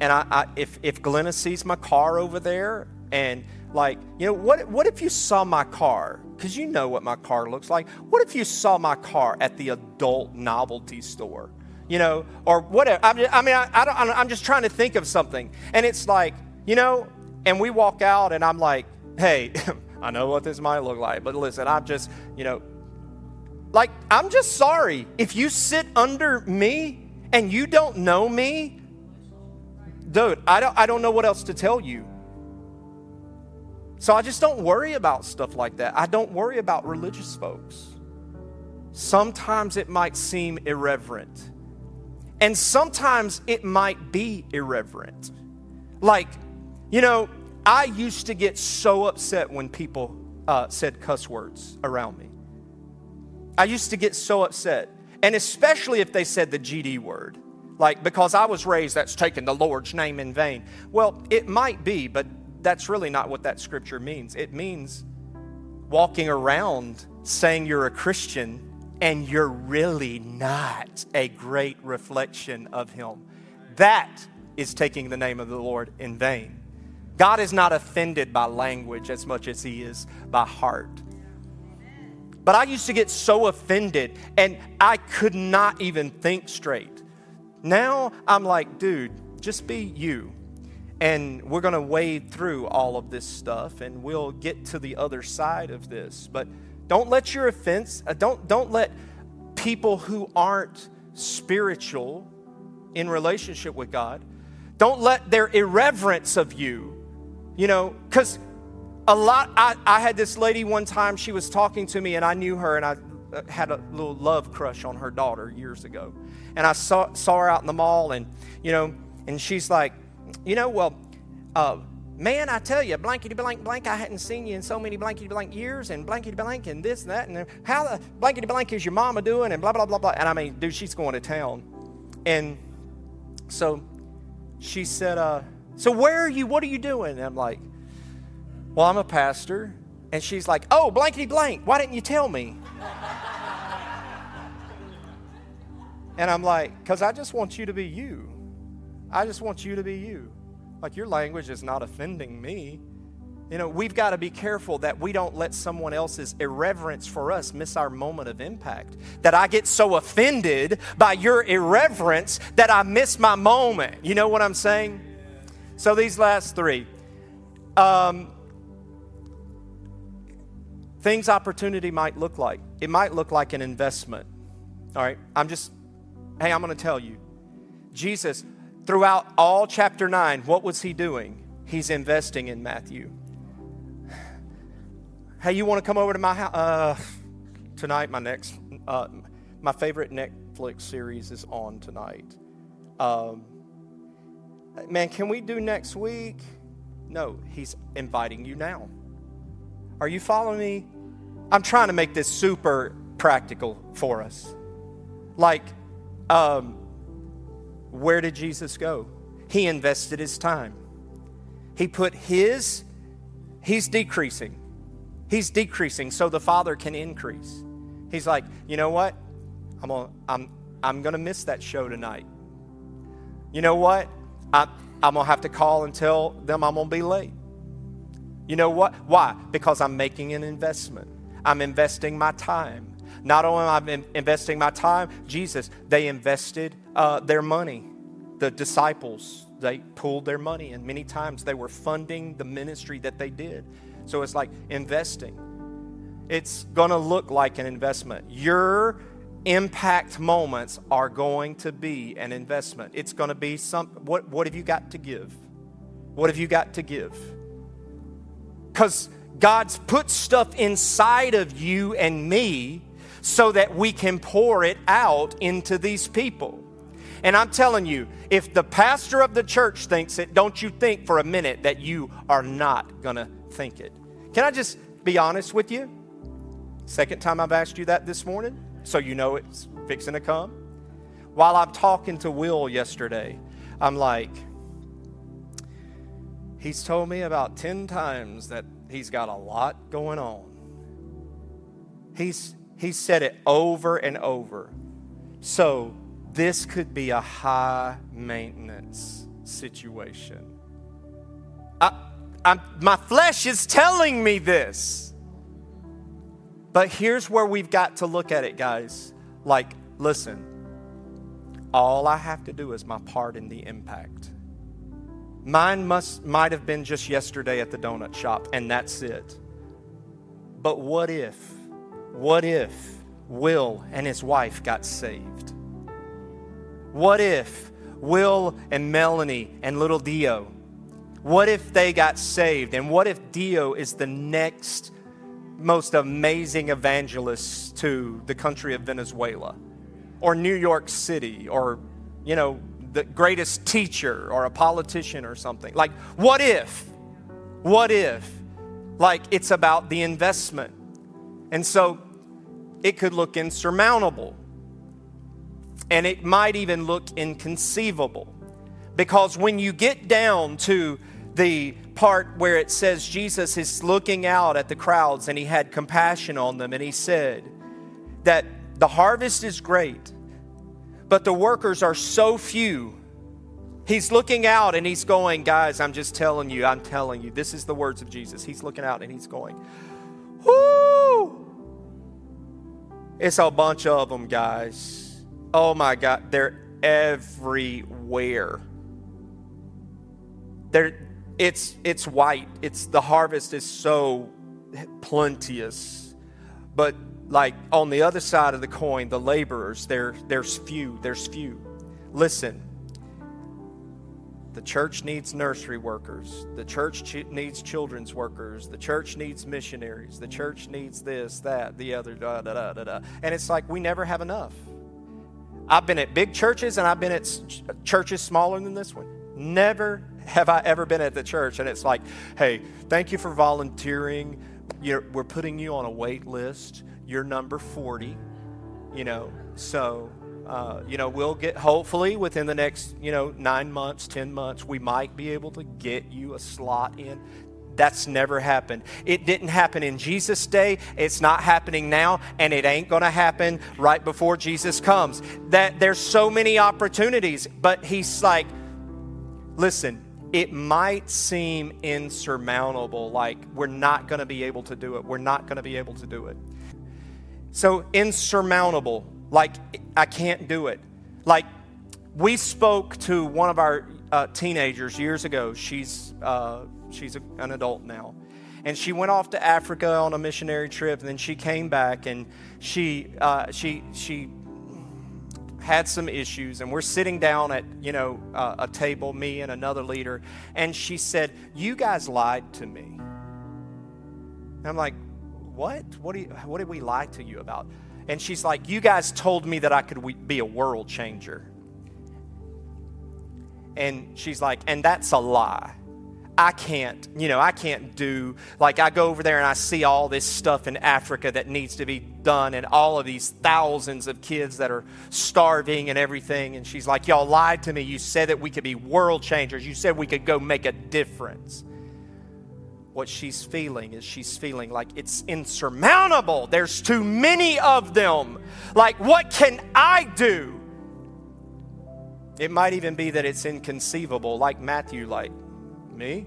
and I, I if, if Glenna sees my car over there and like, you know, what, what if you saw my car because you know what my car looks like. What if you saw my car at the adult novelty store? You know, or whatever. I mean, I, I don't, I'm just trying to think of something. And it's like, you know, and we walk out and I'm like, hey, I know what this might look like, but listen, I'm just, you know, like, I'm just sorry. If you sit under me and you don't know me, dude, I don't, I don't know what else to tell you. So I just don't worry about stuff like that. I don't worry about religious folks. Sometimes it might seem irreverent, and sometimes it might be irreverent. Like, you know, I used to get so upset when people uh, said cuss words around me. I used to get so upset, and especially if they said the GD word. Like, because I was raised, that's taking the Lord's name in vain. Well, it might be, but that's really not what that scripture means. It means walking around saying you're a Christian and you're really not a great reflection of Him. That is taking the name of the Lord in vain. God is not offended by language as much as He is by heart. But I used to get so offended and I could not even think straight. Now I'm like, dude, just be you. And we're going to wade through all of this stuff and we'll get to the other side of this. But don't let your offense, uh, don't, don't let people who aren't spiritual in relationship with God, don't let their irreverence of you, you know, because a lot, I, I had this lady one time, she was talking to me and I knew her and I uh, had a little love crush on her daughter years ago. And I saw, saw her out in the mall and, you know, and she's like, you know, well, uh, man, I tell you, blankety blank blank, I hadn't seen you in so many blankety blank years, and blankety blank, and this and that, and how the blankety blank is your mama doing, and blah, blah, blah, blah. And I mean, dude, she's going to town. And so she said, uh, So where are you? What are you doing? And I'm like, Well, I'm a pastor. And she's like, Oh, blankety blank, why didn't you tell me? and I'm like, Because I just want you to be you. I just want you to be you. Like your language is not offending me. You know, we've got to be careful that we don't let someone else's irreverence for us miss our moment of impact. That I get so offended by your irreverence that I miss my moment. You know what I'm saying? So, these last three um, things opportunity might look like it might look like an investment. All right, I'm just, hey, I'm going to tell you. Jesus throughout all chapter 9, what was he doing? He's investing in Matthew. Hey, you want to come over to my house? Uh, tonight, my next, uh, my favorite Netflix series is on tonight. Um, man, can we do next week? No, he's inviting you now. Are you following me? I'm trying to make this super practical for us. Like, um, where did Jesus go? He invested his time. He put his, he's decreasing. He's decreasing so the Father can increase. He's like, you know what? I'm gonna, I'm, I'm gonna miss that show tonight. You know what? I, I'm gonna have to call and tell them I'm gonna be late. You know what? Why? Because I'm making an investment. I'm investing my time. Not only am I investing my time, Jesus, they invested uh, their money. The disciples, they pooled their money, and many times they were funding the ministry that they did. So it's like investing. It's going to look like an investment. Your impact moments are going to be an investment. It's going to be some what what have you got to give? What have you got to give? Cuz God's put stuff inside of you and me so that we can pour it out into these people. And I'm telling you, if the pastor of the church thinks it, don't you think for a minute that you are not going to think it. Can I just be honest with you? Second time I've asked you that this morning, so you know it's fixing to come. While I'm talking to Will yesterday, I'm like, he's told me about 10 times that he's got a lot going on. He's he said it over and over. So, this could be a high maintenance situation. I, I'm, my flesh is telling me this. But here's where we've got to look at it, guys. Like, listen, all I have to do is my part in the impact. Mine must might have been just yesterday at the donut shop, and that's it. But what if, what if Will and his wife got saved? What if Will and Melanie and little Dio, what if they got saved? And what if Dio is the next most amazing evangelist to the country of Venezuela or New York City or, you know, the greatest teacher or a politician or something. Like, what if? What if? Like, it's about the investment. And so it could look insurmountable. And it might even look inconceivable. Because when you get down to the part where it says Jesus is looking out at the crowds and he had compassion on them and he said that the harvest is great, but the workers are so few. He's looking out and he's going, guys, I'm just telling you, I'm telling you, this is the words of Jesus. He's looking out and he's going, whoo! It's a bunch of them, guys. Oh my God, they're everywhere. They're, it's, it's white. It's, the harvest is so plenteous. But like on the other side of the coin, the laborers, there, there's few, there's few. Listen, the church needs nursery workers. The church ch- needs children's workers. The church needs missionaries. The church needs this, that, the other, da, da, da, da, da. And it's like we never have enough. I've been at big churches and I've been at ch- churches smaller than this one. Never have I ever been at the church and it's like, hey, thank you for volunteering. You're, we're putting you on a wait list you're number 40, you know, so, uh, you know, we'll get, hopefully within the next, you know, nine months, 10 months, we might be able to get you a slot in. That's never happened. It didn't happen in Jesus' day. It's not happening now, and it ain't going to happen right before Jesus comes. That there's so many opportunities, but he's like, listen, it might seem insurmountable, like we're not going to be able to do it. We're not going to be able to do it. So insurmountable, like I can't do it. Like we spoke to one of our uh, teenagers years ago. She's uh, she's a, an adult now, and she went off to Africa on a missionary trip. And then she came back, and she uh, she she had some issues and we're sitting down at you know uh, a table me and another leader and she said you guys lied to me and i'm like what? What, do you, what did we lie to you about? And she's like, You guys told me that I could be a world changer. And she's like, And that's a lie. I can't, you know, I can't do, like, I go over there and I see all this stuff in Africa that needs to be done and all of these thousands of kids that are starving and everything. And she's like, Y'all lied to me. You said that we could be world changers. You said we could go make a difference what she's feeling is she's feeling like it's insurmountable. There's too many of them. Like, what can I do? It might even be that it's inconceivable, like Matthew, like, me?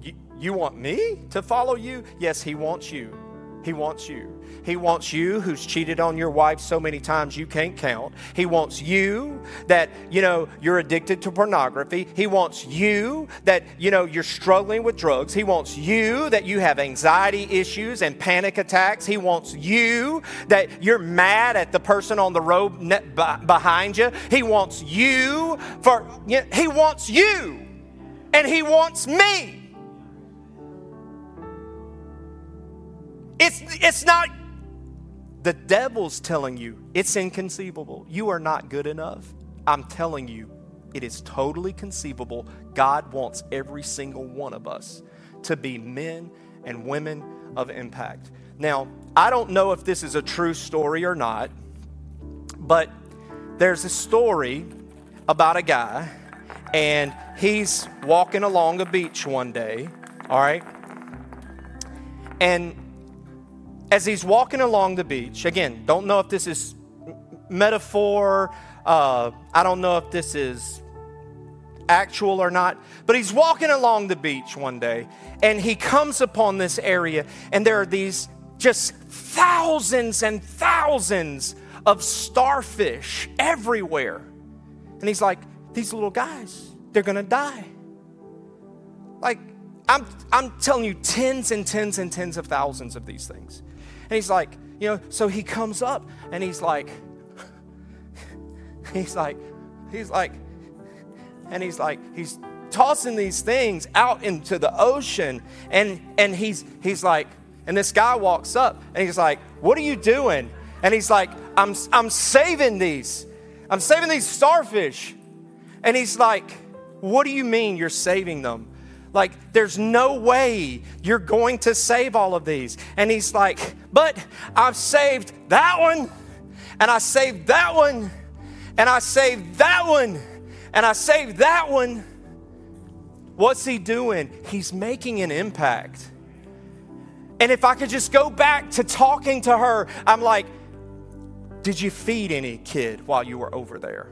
You, you want me to follow you? Yes, he wants you. He wants you. He wants you who's cheated on your wife so many times you can't count. He wants you that, you know, you're addicted to pornography. He wants you that, you know, you're struggling with drugs. He wants you that you have anxiety issues and panic attacks. He wants you that you're mad at the person on the road behind you. He wants you for, he wants you. And he wants me. It's, it's not, the devil's telling you it's inconceivable. You are not good enough. I'm telling you, it is totally conceivable. God wants every single one of us to be men and women of impact. Now, I don't know if this is a true story or not, but there's a story about a guy, and he's walking along a beach one day, all right? And as he's walking along the beach, again, don't know if this is metaphor, uh, I don't know if this is actual or not, but he's walking along the beach one day and he comes upon this area and there are these just thousands and thousands of starfish everywhere. And he's like, these little guys, they're gonna die. Like, I'm, I'm telling you, tens and tens and tens of thousands of these things. And he's like, you know, so he comes up and he's like, he's like, he's like, and he's like, he's tossing these things out into the ocean. And and he's he's like, and this guy walks up and he's like, What are you doing? And he's like, I'm I'm saving these. I'm saving these starfish. And he's like, What do you mean you're saving them? Like, there's no way you're going to save all of these. And he's like, But I've saved that one, and I saved that one, and I saved that one, and I saved that one. What's he doing? He's making an impact. And if I could just go back to talking to her, I'm like, Did you feed any kid while you were over there?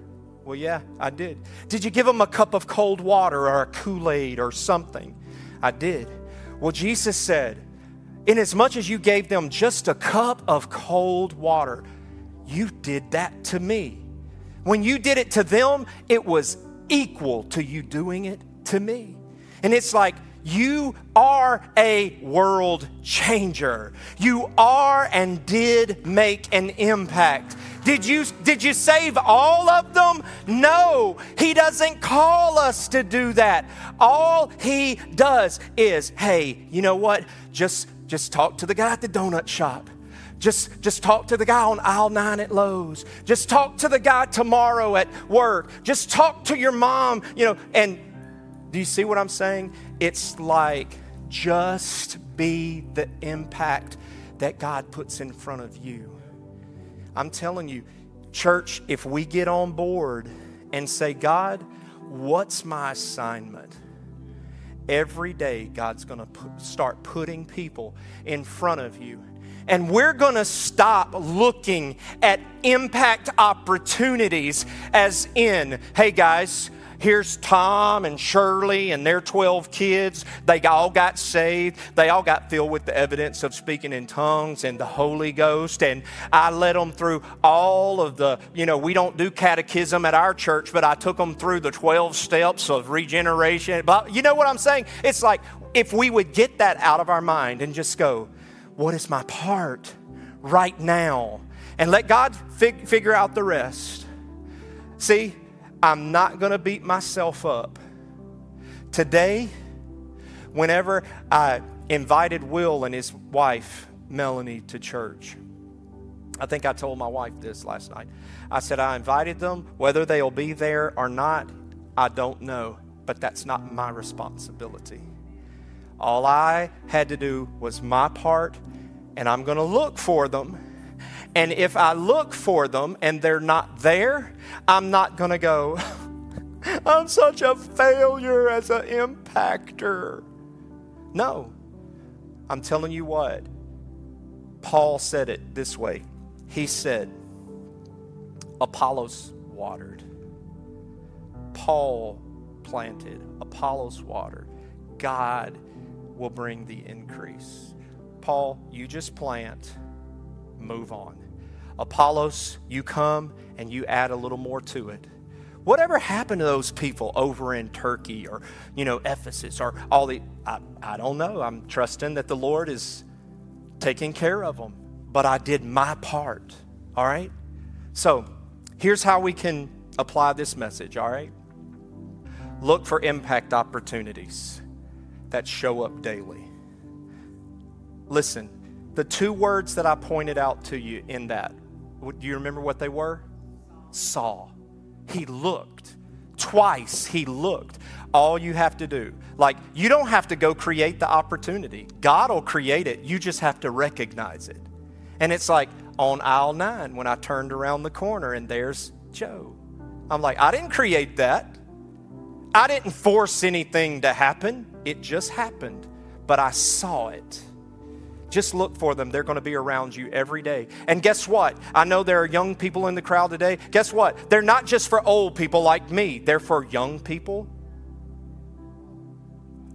Well, yeah, I did. Did you give them a cup of cold water or a Kool Aid or something? I did. Well, Jesus said, Inasmuch as you gave them just a cup of cold water, you did that to me. When you did it to them, it was equal to you doing it to me. And it's like, you are a world changer. You are and did make an impact. Did you, did you save all of them? No, He doesn't call us to do that. All He does is, hey, you know what? Just, just talk to the guy at the donut shop. Just, just talk to the guy on aisle nine at Lowe's. Just talk to the guy tomorrow at work. Just talk to your mom, you know. And do you see what I'm saying? It's like just be the impact that God puts in front of you. I'm telling you, church, if we get on board and say, God, what's my assignment? Every day, God's going to start putting people in front of you. And we're going to stop looking at impact opportunities as in, hey guys, Here's Tom and Shirley and their 12 kids. They all got saved. They all got filled with the evidence of speaking in tongues and the Holy Ghost. And I led them through all of the, you know, we don't do catechism at our church, but I took them through the 12 steps of regeneration. But you know what I'm saying? It's like if we would get that out of our mind and just go, what is my part right now? And let God fig- figure out the rest. See, I'm not going to beat myself up. Today, whenever I invited Will and his wife, Melanie, to church, I think I told my wife this last night. I said, I invited them. Whether they'll be there or not, I don't know, but that's not my responsibility. All I had to do was my part, and I'm going to look for them and if I look for them and they're not there, I'm not going to go, I'm such a failure as an impactor. No. I'm telling you what. Paul said it this way. He said, Apollos watered, Paul planted, Apollos watered. God will bring the increase. Paul, you just plant, move on. Apollos, you come and you add a little more to it. Whatever happened to those people over in Turkey or, you know, Ephesus or all the, I, I don't know. I'm trusting that the Lord is taking care of them. But I did my part, all right? So here's how we can apply this message, all right? Look for impact opportunities that show up daily. Listen, the two words that I pointed out to you in that do you remember what they were? Saw. He looked. Twice he looked. All you have to do, like, you don't have to go create the opportunity. God will create it. You just have to recognize it. And it's like on aisle nine when I turned around the corner and there's Joe. I'm like, I didn't create that. I didn't force anything to happen. It just happened. But I saw it. Just look for them. They're going to be around you every day. And guess what? I know there are young people in the crowd today. Guess what? They're not just for old people like me, they're for young people.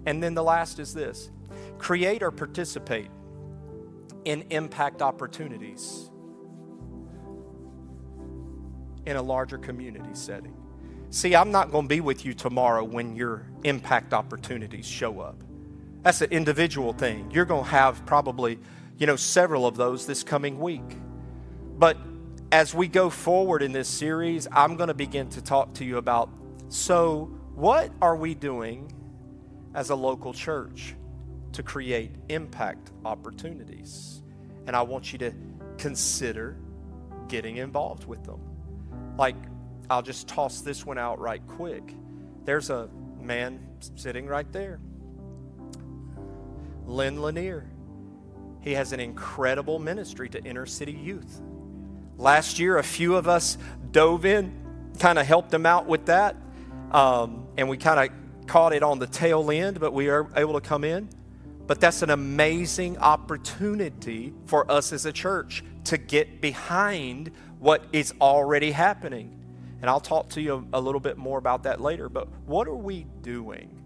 And then the last is this create or participate in impact opportunities in a larger community setting. See, I'm not going to be with you tomorrow when your impact opportunities show up. That's an individual thing. You're going to have probably, you know, several of those this coming week. But as we go forward in this series, I'm going to begin to talk to you about so, what are we doing as a local church to create impact opportunities? And I want you to consider getting involved with them. Like, I'll just toss this one out right quick. There's a man sitting right there, Lynn Lanier. He has an incredible ministry to inner city youth. Last year, a few of us dove in, kind of helped him out with that, um, and we kind of caught it on the tail end, but we are able to come in. But that's an amazing opportunity for us as a church to get behind what is already happening. And I'll talk to you a, little bit more about that later. But what are we doing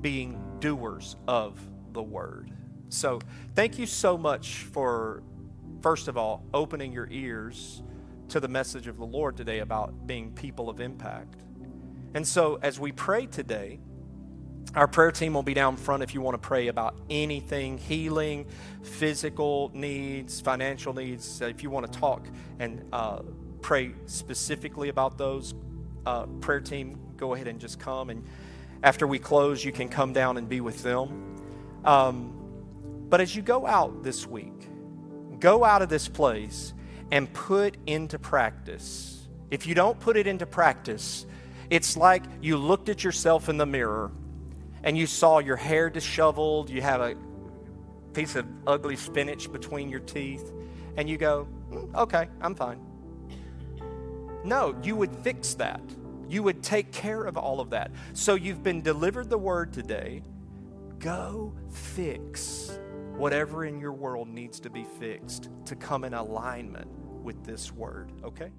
being doers of the word? So, thank you so much for, first of all, opening your ears to the message of the Lord today about being people of impact. And so, as we pray today, our prayer team will be down front if you want to pray about anything healing, physical needs, financial needs. If you want to talk and uh, pray specifically about those, uh, prayer team, go ahead and just come. And after we close, you can come down and be with them. Um, but as you go out this week, go out of this place and put into practice. If you don't put it into practice, it's like you looked at yourself in the mirror and you saw your hair disheveled, you have a piece of ugly spinach between your teeth, and you go, mm, okay, I'm fine. No, you would fix that. You would take care of all of that. So you've been delivered the word today. Go fix whatever in your world needs to be fixed to come in alignment with this word, okay?